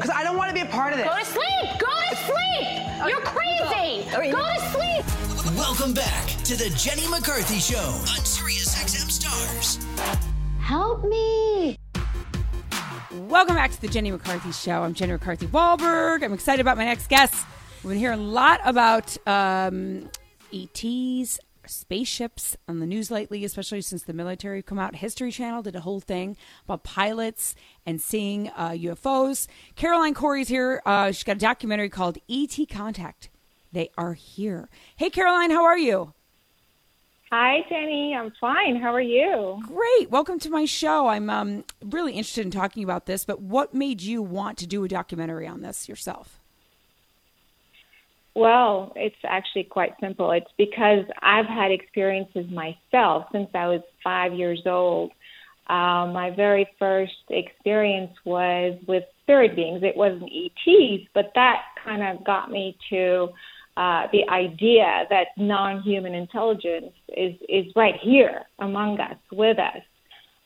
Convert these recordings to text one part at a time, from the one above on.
Because I don't want to be a part of this. Go to sleep. Go to sleep. You're crazy. Go to sleep. Welcome back to the Jenny McCarthy Show on Sirius XM Stars. Help me. Welcome back to the Jenny McCarthy Show. I'm Jenny McCarthy Wahlberg. I'm excited about my next guest. We've been hearing a lot about um, ETs, spaceships on the news lately, especially since the military come out. History Channel did a whole thing about pilots and seeing uh, UFOs. Caroline Cory's here. Uh, she's got a documentary called ET Contact. They are here. Hey, Caroline, how are you? Hi, Jenny. I'm fine. How are you? Great. Welcome to my show. I'm um, really interested in talking about this, but what made you want to do a documentary on this yourself? Well, it's actually quite simple. It's because I've had experiences myself since I was five years old. Um, my very first experience was with spirit beings. It wasn't ETs, but that kind of got me to uh, the idea that non-human intelligence is is right here among us, with us.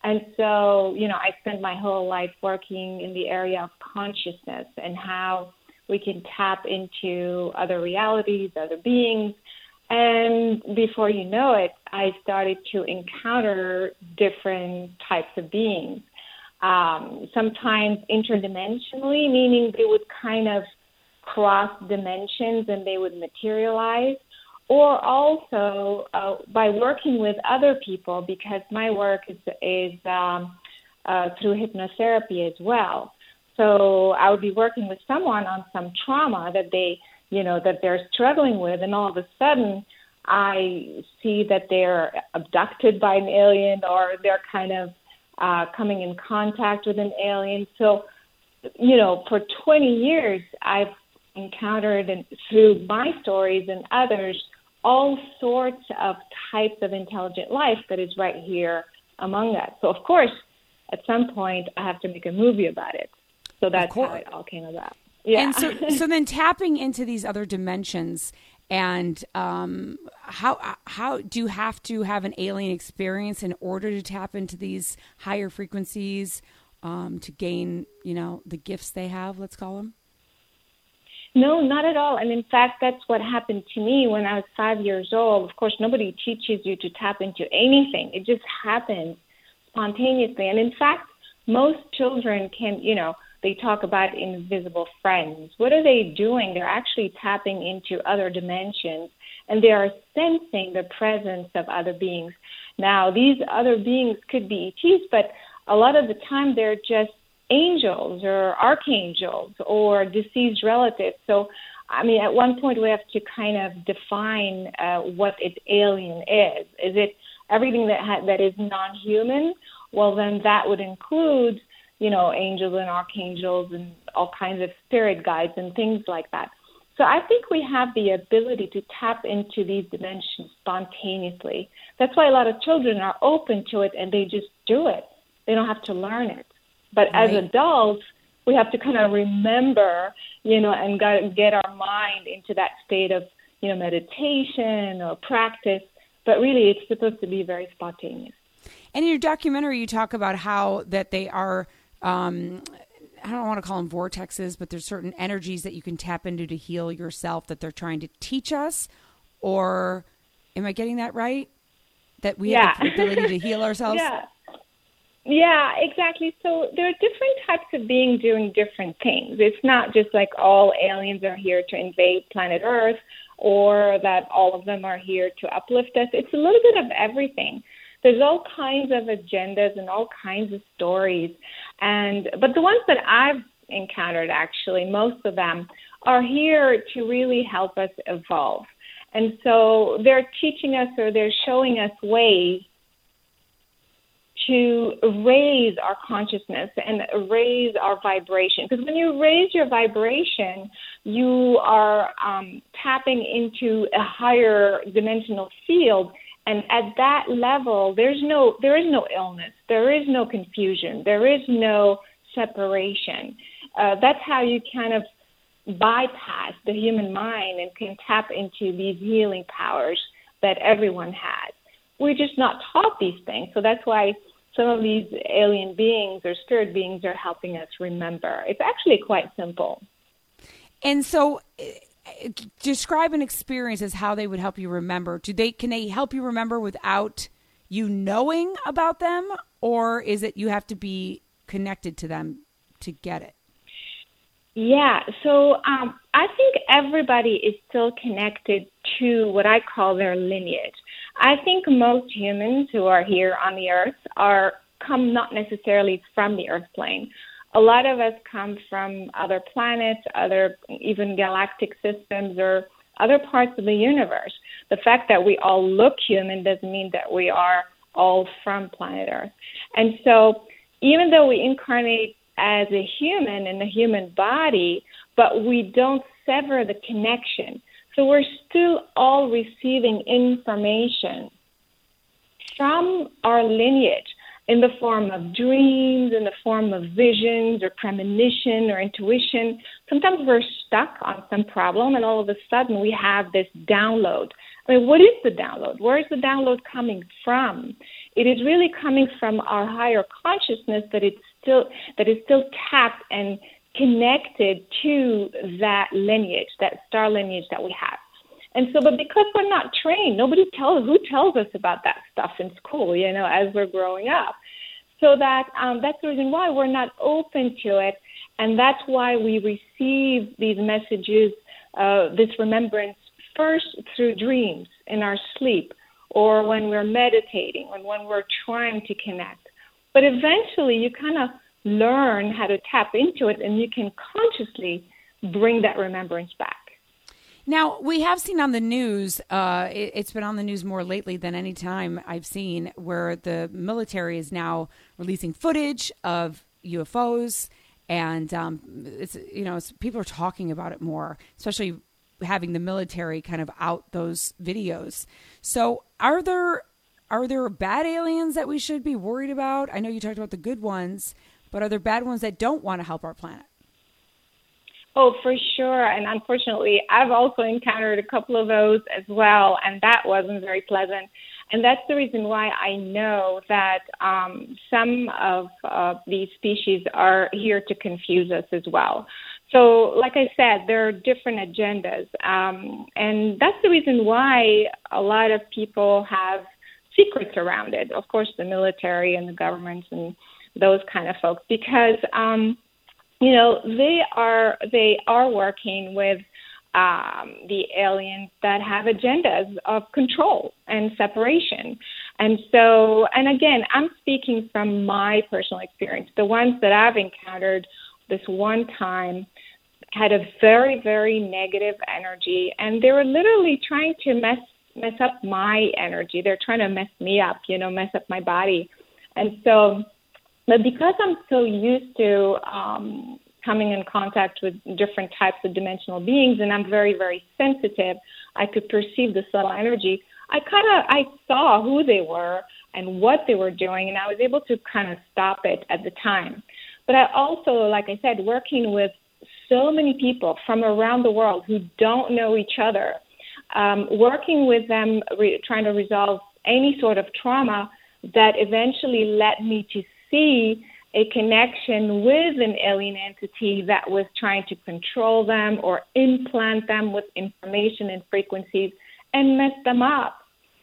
And so, you know, I spent my whole life working in the area of consciousness and how we can tap into other realities, other beings. And before you know it, I started to encounter different types of beings. Um, sometimes interdimensionally, meaning they would kind of cross dimensions and they would materialize, or also uh, by working with other people because my work is, is um, uh, through hypnotherapy as well. So I would be working with someone on some trauma that they, you know, that they're struggling with, and all of a sudden I see that they're abducted by an alien or they're kind of uh, coming in contact with an alien. So, you know, for 20 years I've encountered and through my stories and others all sorts of types of intelligent life that is right here among us. So of course, at some point I have to make a movie about it. So that's how it all came about. Yeah. And so, so then tapping into these other dimensions and um, how how do you have to have an alien experience in order to tap into these higher frequencies um, to gain you know the gifts they have? Let's call them. No, not at all. And in fact, that's what happened to me when I was five years old. Of course, nobody teaches you to tap into anything. It just happens spontaneously. And in fact, most children can, you know, they talk about invisible friends. What are they doing? They're actually tapping into other dimensions and they are sensing the presence of other beings. Now, these other beings could be ETs, but a lot of the time they're just angels or archangels or deceased relatives. So, I mean, at one point we have to kind of define uh, what an alien is. Is it everything that ha- that is non-human? Well, then that would include you know, angels and archangels and all kinds of spirit guides and things like that. So I think we have the ability to tap into these dimensions spontaneously. That's why a lot of children are open to it and they just do it. They don't have to learn it. But right. as adults, we have to kind of remember, you know, and get our mind into that state of, you know, meditation or practice. But really, it's supposed to be very spontaneous. And in your documentary, you talk about how that they are um, I don't want to call them vortexes, but there's certain energies that you can tap into to heal yourself that they're trying to teach us. Or am I getting that right? That we yeah. have the ability to heal ourselves? yeah. Yeah, exactly. So there are different types of beings doing different things. It's not just like all aliens are here to invade planet Earth or that all of them are here to uplift us. It's a little bit of everything there's all kinds of agendas and all kinds of stories and but the ones that i've encountered actually most of them are here to really help us evolve and so they're teaching us or they're showing us ways to raise our consciousness and raise our vibration. Because when you raise your vibration, you are um, tapping into a higher dimensional field and at that level there's no there is no illness there is no confusion there is no separation uh, that's how you kind of bypass the human mind and can tap into these healing powers that everyone has we're just not taught these things so that's why some of these alien beings or spirit beings are helping us remember. It's actually quite simple. And so, describe an experience as how they would help you remember. Do they can they help you remember without you knowing about them, or is it you have to be connected to them to get it? Yeah, so um, I think everybody is still connected to what I call their lineage. I think most humans who are here on the earth are come not necessarily from the earth plane. A lot of us come from other planets, other even galactic systems or other parts of the universe. The fact that we all look human doesn't mean that we are all from planet Earth. And so even though we incarnate as a human in a human body, but we don't sever the connection. So we're still all receiving information from our lineage in the form of dreams, in the form of visions or premonition or intuition. Sometimes we're stuck on some problem and all of a sudden we have this download. I mean, what is the download? Where is the download coming from? It is really coming from our higher consciousness that it's still that is still tapped and connected to that lineage, that star lineage that we have. And so, but because we're not trained, nobody tells who tells us about that stuff in school, you know, as we're growing up. So that um, that's the reason why we're not open to it, and that's why we receive these messages, uh, this remembrance first through dreams in our sleep, or when we're meditating, or when we're trying to connect. But eventually, you kind of learn how to tap into it, and you can consciously bring that remembrance back. Now, we have seen on the news, uh, it, has been on the news more lately than any time I've seen, where the military is now releasing footage of UFOs. And um, it's you know it's, people are talking about it more, especially having the military kind of out those videos. So, are there are there bad aliens that we should be worried about? I know you talked about the good ones, but are there bad ones that don't want to help our planet? Oh, for sure. And unfortunately, I've also encountered a couple of those as well, and that wasn't very pleasant. And that's the reason why I know that um, some of uh, these species are here to confuse us as well. So, like I said, there are different agendas. Um, and that's the reason why a lot of people have secrets around it. Of course, the military and the governments and those kind of folks, because. Um, you know, they are they are working with um, the aliens that have agendas of control and separation. And so, and again, I'm speaking from my personal experience. The ones that I've encountered this one time had a very, very negative energy, and they were literally trying to mess mess up my energy. They're trying to mess me up, you know, mess up my body. And so but because I'm so used to um, coming in contact with different types of dimensional beings, and I'm very, very sensitive, I could perceive the subtle energy. I kind of I saw who they were and what they were doing, and I was able to kind of stop it at the time. But I also, like I said, working with so many people from around the world who don't know each other, um, working with them, re- trying to resolve any sort of trauma that eventually led me to see a connection with an alien entity that was trying to control them or implant them with information and frequencies and mess them up,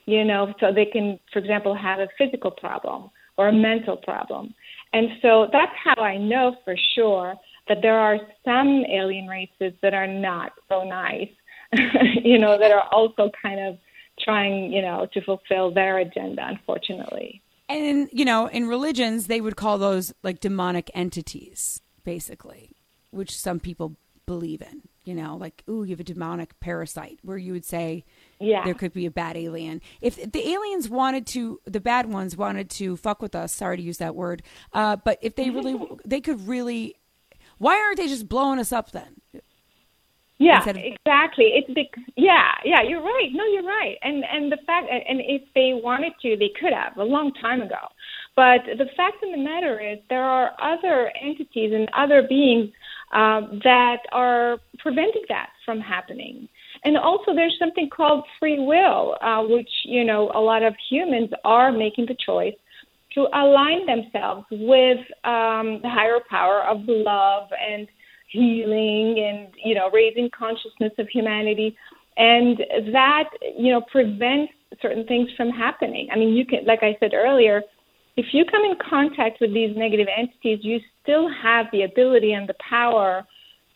you know, so they can, for example, have a physical problem or a mental problem. And so that's how I know for sure that there are some alien races that are not so nice, you know, that are also kind of trying, you know, to fulfill their agenda, unfortunately. And you know, in religions, they would call those like demonic entities, basically, which some people believe in. You know, like ooh, you have a demonic parasite, where you would say, yeah, there could be a bad alien. If the aliens wanted to, the bad ones wanted to fuck with us. Sorry to use that word, uh, but if they really, they could really. Why aren't they just blowing us up then? Yeah, of- exactly. It's big. Yeah, yeah. You're right. No, you're right. And and the fact, and if they wanted to, they could have a long time ago. But the fact of the matter is, there are other entities and other beings um, that are preventing that from happening. And also, there's something called free will, uh, which you know a lot of humans are making the choice to align themselves with um, the higher power of love and healing and you know raising consciousness of humanity. And that you know prevents certain things from happening. I mean you can like i said earlier if you come in contact with these negative entities you still have the ability and the power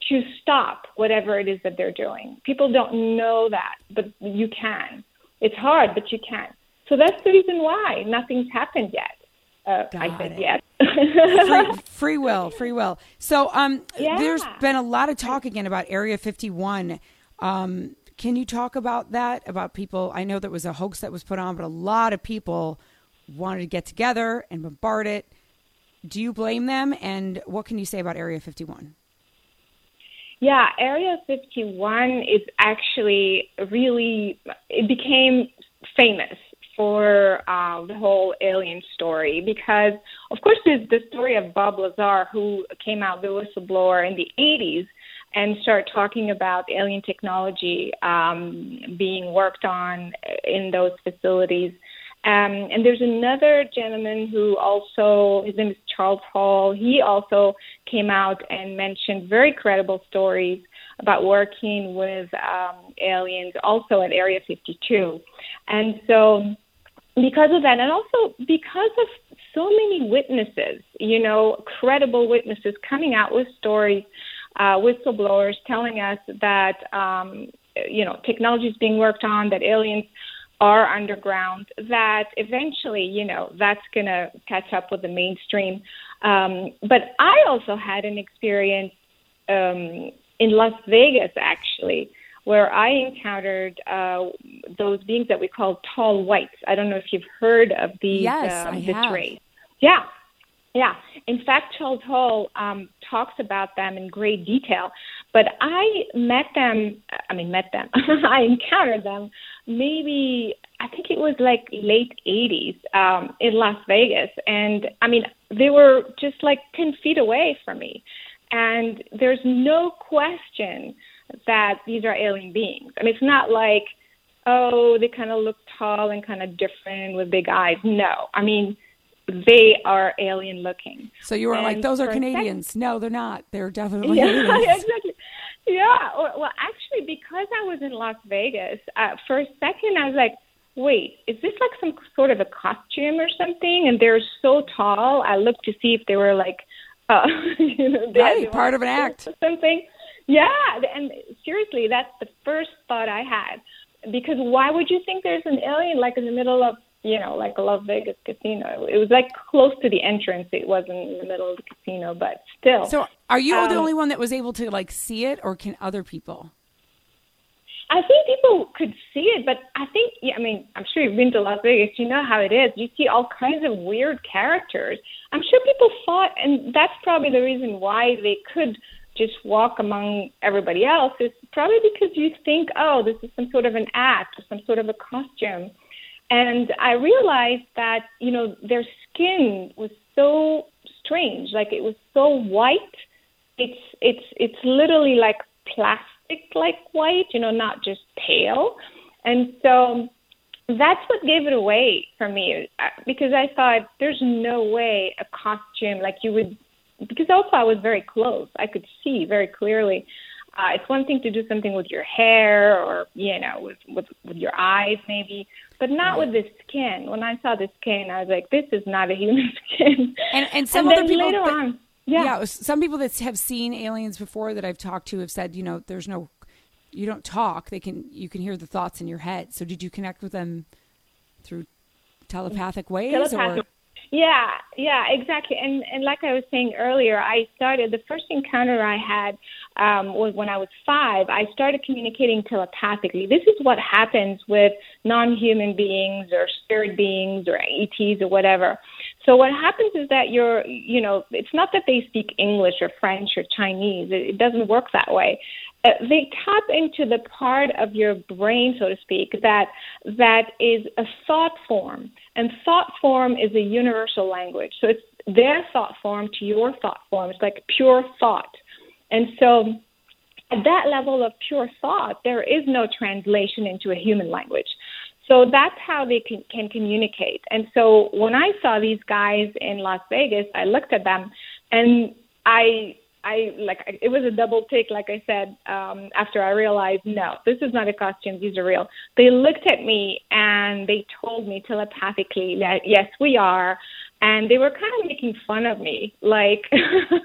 to stop whatever it is that they're doing. People don't know that but you can. It's hard but you can. So that's the reason why nothing's happened yet uh, I said yes. Free, free, will, free will. So, um, yeah. there's been a lot of talk again about Area 51. Um, can you talk about that? About people? I know there was a hoax that was put on, but a lot of people wanted to get together and bombard it. Do you blame them? And what can you say about Area 51? Yeah, Area 51 is actually really, it became famous for uh, the whole alien story because, of course, there's the story of Bob Lazar, who came out the whistleblower in the 80s and started talking about alien technology um, being worked on in those facilities. Um, and there's another gentleman who also, his name is Charles Hall. He also came out and mentioned very credible stories about working with um, aliens, also at Area 52. And so because of that, and also because of so many witnesses, you know, credible witnesses coming out with stories, uh, whistleblowers telling us that, um, you know, technology is being worked on, that aliens are underground, that eventually, you know, that's going to catch up with the mainstream. Um, but I also had an experience um, in Las Vegas, actually, where I encountered uh, those beings that we call tall whites. I don't know if you've heard of these. Yes, um, I this have. race. Yeah, yeah. In fact, Charles Hall um, talks about them in great detail. But I met them. I mean, met them. I encountered them. Maybe I think it was like late '80s um, in Las Vegas, and I mean, they were just like ten feet away from me. And there's no question that these are alien beings. I mean, it's not like, oh, they kind of look tall and kind of different with big eyes. No, I mean, they are alien looking. So you were And like, those are Canadians. No, they're not. They're definitely Yeah, aliens. exactly. Yeah. Well, well, actually, because I was in Las Vegas, uh, for a second I was like, wait, is this like some sort of a costume or something? And they're so tall. I looked to see if they were like, uh, you know, Right, part of an act. or something. Yeah, and seriously, that's the first thought I had. Because why would you think there's an alien like in the middle of, you know, like a Las Vegas casino? It was like close to the entrance. It wasn't in the middle of the casino, but still. So are you the Um, only one that was able to like see it, or can other people? I think people could see it, but I think, yeah, I mean, I'm sure you've been to Las Vegas. You know how it is. You see all kinds of weird characters. I'm sure people thought, and that's probably the reason why they could just walk among everybody else, is probably because you think, oh, this is some sort of an act or some sort of a costume. And I realized that, you know, their skin was so strange. Like it was so white. It's, it's, it's literally like plastic like white, you know, not just pale. And so that's what gave it away for me uh, because I thought there's no way a costume like you would, because also I was very close. I could see very clearly. Uh, it's one thing to do something with your hair or, you know, with, with, with your eyes maybe, but not with the skin. When I saw the skin, I was like, this is not a human skin. And and some and other people later on, yeah. some people that have seen aliens before that I've talked to have said, you know, there's no, you don't talk. They can, you can hear the thoughts in your head. So did you connect with them through telepathic ways, Telepathic. or Yeah, yeah, exactly. And and like I was saying earlier, I started the first encounter I had um, was when I was five. I started communicating telepathically. This is what happens with non-human beings or spirit beings or ETs or whatever. So what happens is that you're, you know, it's not that they speak English or French or Chinese. It, it doesn't work that way. Uh, they tap into the part of your brain, so to speak, that that is a thought form, and thought form is a universal language. So it's their thought form to your thought form. It's like pure thought, and so at that level of pure thought, there is no translation into a human language. So that's how they can, can communicate. And so when I saw these guys in Las Vegas, I looked at them and I I like it was a double take, like I said, um, after I realized no, this is not a costume; these are real. They looked at me and they told me telepathically that yes, we are, and they were kind of making fun of me, like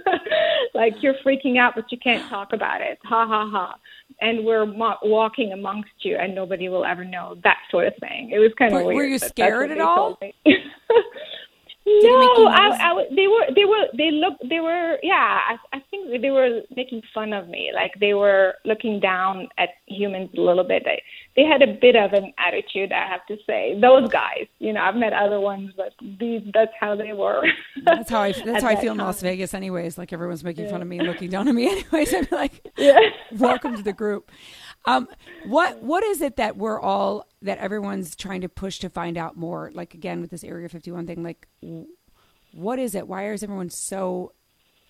like you're freaking out, but you can't talk about it, ha ha ha, and we're mo- walking amongst you, and nobody will ever know that sort of thing. It was kind of weird. Were you scared at all? no, I, I, they were, they were, they look, they were, yeah. I, I think they were making fun of me, like they were looking down at humans a little bit. They, they had a bit of an attitude, I have to say. Those guys, you know, I've met other ones, but these, that's how they were. that's how I, that's how I feel in Las Vegas, anyways. Like everyone's making yeah. fun of me and looking down at me, anyways. I'm like, yeah. welcome to the group. Um, what, what is it that we're all that everyone's trying to push to find out more? Like again with this Area 51 thing, like what is it? Why is everyone so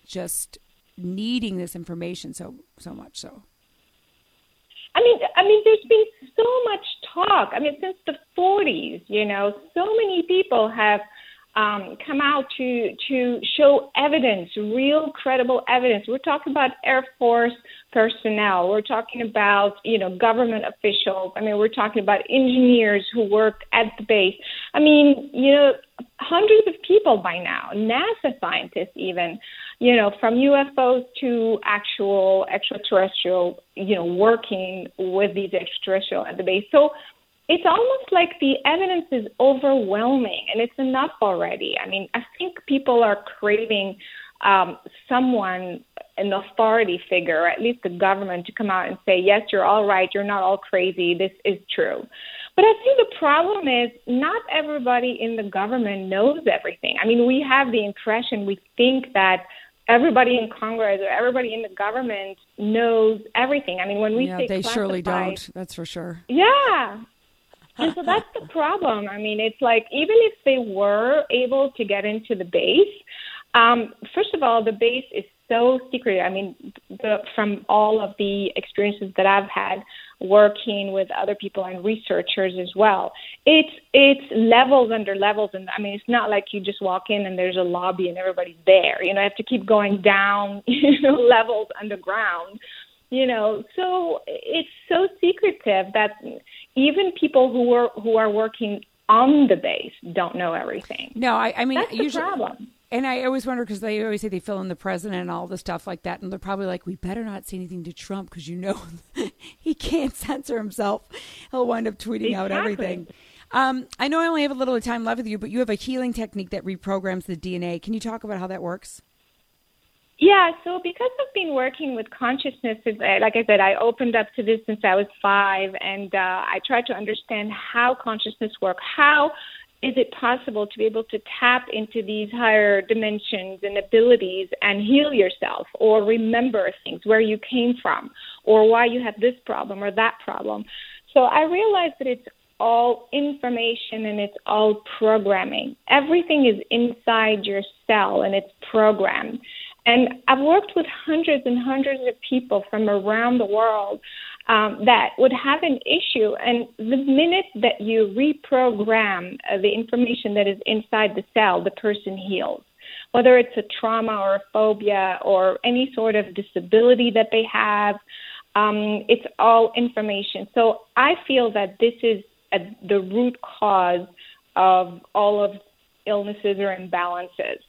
just needing this information so so much so? I mean, I mean, there's been so much talk. I mean, since the 40s, you know, so many people have um, come out to to show evidence, real credible evidence. We're talking about Air Force personnel. We're talking about you know government officials. I mean, we're talking about engineers who work at the base. I mean, you know, hundreds of people by now. NASA scientists, even, you know, from UFOs to actual extraterrestrial, you know, working with these extraterrestrial at the base. So it's almost like the evidence is overwhelming and it's enough already. I mean, I think people are craving um, someone, an authority figure, at least the government, to come out and say, yes, you're all right, you're not all crazy, this is true. But I think the problem is not everybody in the government knows everything. I mean, we have the impression, we think that everybody in Congress or everybody in the government knows everything. I mean, when we yeah, say they surely don't. That's for sure. Yeah, and so that's the problem. I mean, it's like even if they were able to get into the base, um, first of all, the base is so secret. I mean, the, from all of the experiences that I've had working with other people and researchers as well, it's it's levels under levels, and I mean, it's not like you just walk in and there's a lobby and everybody's there. You know, you have to keep going down, you know, levels underground you know so it's so secretive that even people who are who are working on the base don't know everything no i, I mean that's the usually problem and I always wonder because they always say they fill in the president and all the stuff like that, and they're probably like, "We better not say anything to Trump because you know he can't censor himself; he'll wind up tweeting exactly. out everything." Um, I know I only have a little time left with you, but you have a healing technique that reprograms the DNA. Can you talk about how that works? Yeah, so because I've been working with consciousness, like I said, I opened up to this since I was five, and uh, I tried to understand how consciousness works. How is it possible to be able to tap into these higher dimensions and abilities and heal yourself or remember things, where you came from, or why you had this problem or that problem? So I realized that it's all information and it's all programming. Everything is inside your cell and it's programmed. And I've worked with hundreds and hundreds of people from around the world um, that would have an issue. And the minute that you reprogram uh, the information that is inside the cell, the person heals. Whether it's a trauma or a phobia or any sort of disability that they have, um, it's all information. So I feel that this is a, the root cause of all of illnesses or imbalances.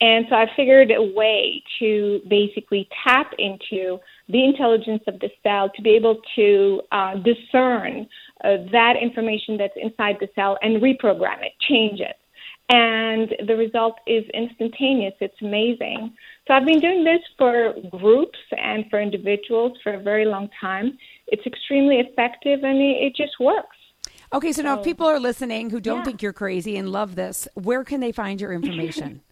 And so I figured a way to basically tap into the intelligence of the cell to be able to uh, discern uh, that information that's inside the cell and reprogram it, change it. And the result is instantaneous. It's amazing. So I've been doing this for groups and for individuals for a very long time. It's extremely effective and it, it just works. Okay, so, so now if people are listening who don't yeah. think you're crazy and love this, where can they find your information?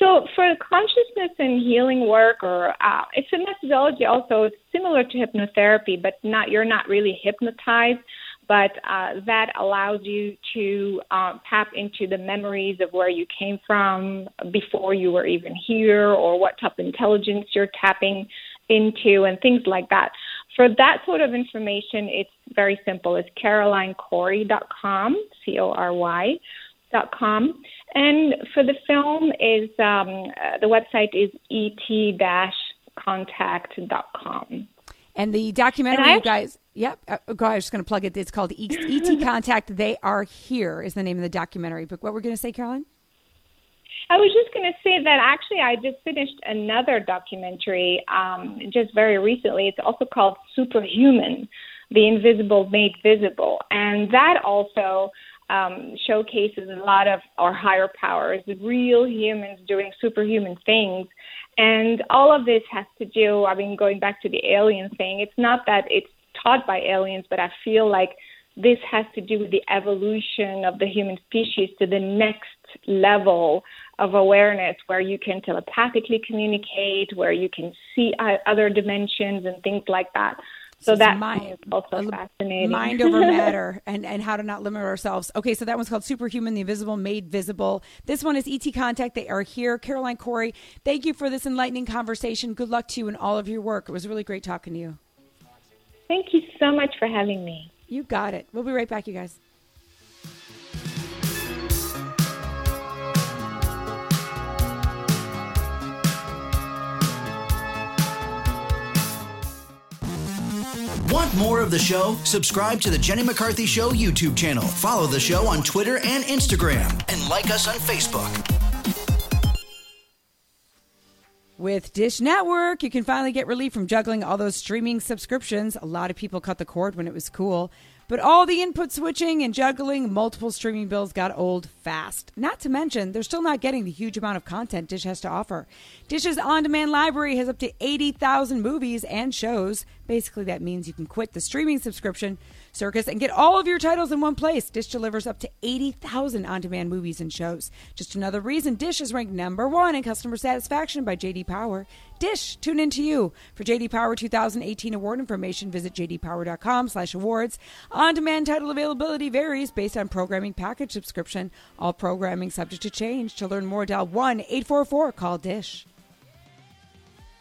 So for consciousness and healing work, or uh, it's a methodology also similar to hypnotherapy, but not you're not really hypnotized, but uh, that allows you to uh, tap into the memories of where you came from before you were even here, or what type of intelligence you're tapping into, and things like that. for that sort of information, it's very simple. It's CarolineCory.com, C O R Y. Dot com. And for the film is um, uh, the website is et-contact.com. And the documentary, And you guys, yep, uh, go ahead. I was just going to plug it. It's called E- ET Contact. They are here is the name of the documentary. But what we're going to say, Caroline? I was just going to say that actually I just finished another documentary um, just very recently. It's also called Superhuman, The Invisible Made Visible. And that also um, showcases a lot of our higher powers, real humans doing superhuman things. And all of this has to do, I mean, going back to the alien thing, it's not that it's taught by aliens, but I feel like this has to do with the evolution of the human species to the next level of awareness where you can telepathically communicate, where you can see other dimensions and things like that. So that mind- is also fascinating. Mind over matter and, and how to not limit ourselves. Okay, so that one's called Superhuman, the Invisible Made Visible. This one is ET Contact. They are here. Caroline Cory, thank you for this enlightening conversation. Good luck to you and all of your work. It was really great talking to you. Thank you so much for having me. You got it. We'll be right back, you guys. Want more of the show? Subscribe to the Jenny McCarthy Show YouTube channel. Follow the show on Twitter and Instagram. And like us on Facebook. With Dish Network, you can finally get relief from juggling all those streaming subscriptions. A lot of people cut the cord when it was cool. But all the input switching and juggling multiple streaming bills got old fast. Not to mention, they're still not getting the huge amount of content Dish has to offer. Dish's on demand library has up to 80,000 movies and shows. Basically, that means you can quit the streaming subscription circus and get all of your titles in one place. Dish delivers up to 80,000 on demand movies and shows. Just another reason Dish is ranked number one in customer satisfaction by JD Power. Dish, tune in to you. For JD Power 2018 award information, visit jdpower.com slash awards. On-demand title availability varies based on programming package subscription. All programming subject to change. To learn more, dial 1-844-CALL-DISH.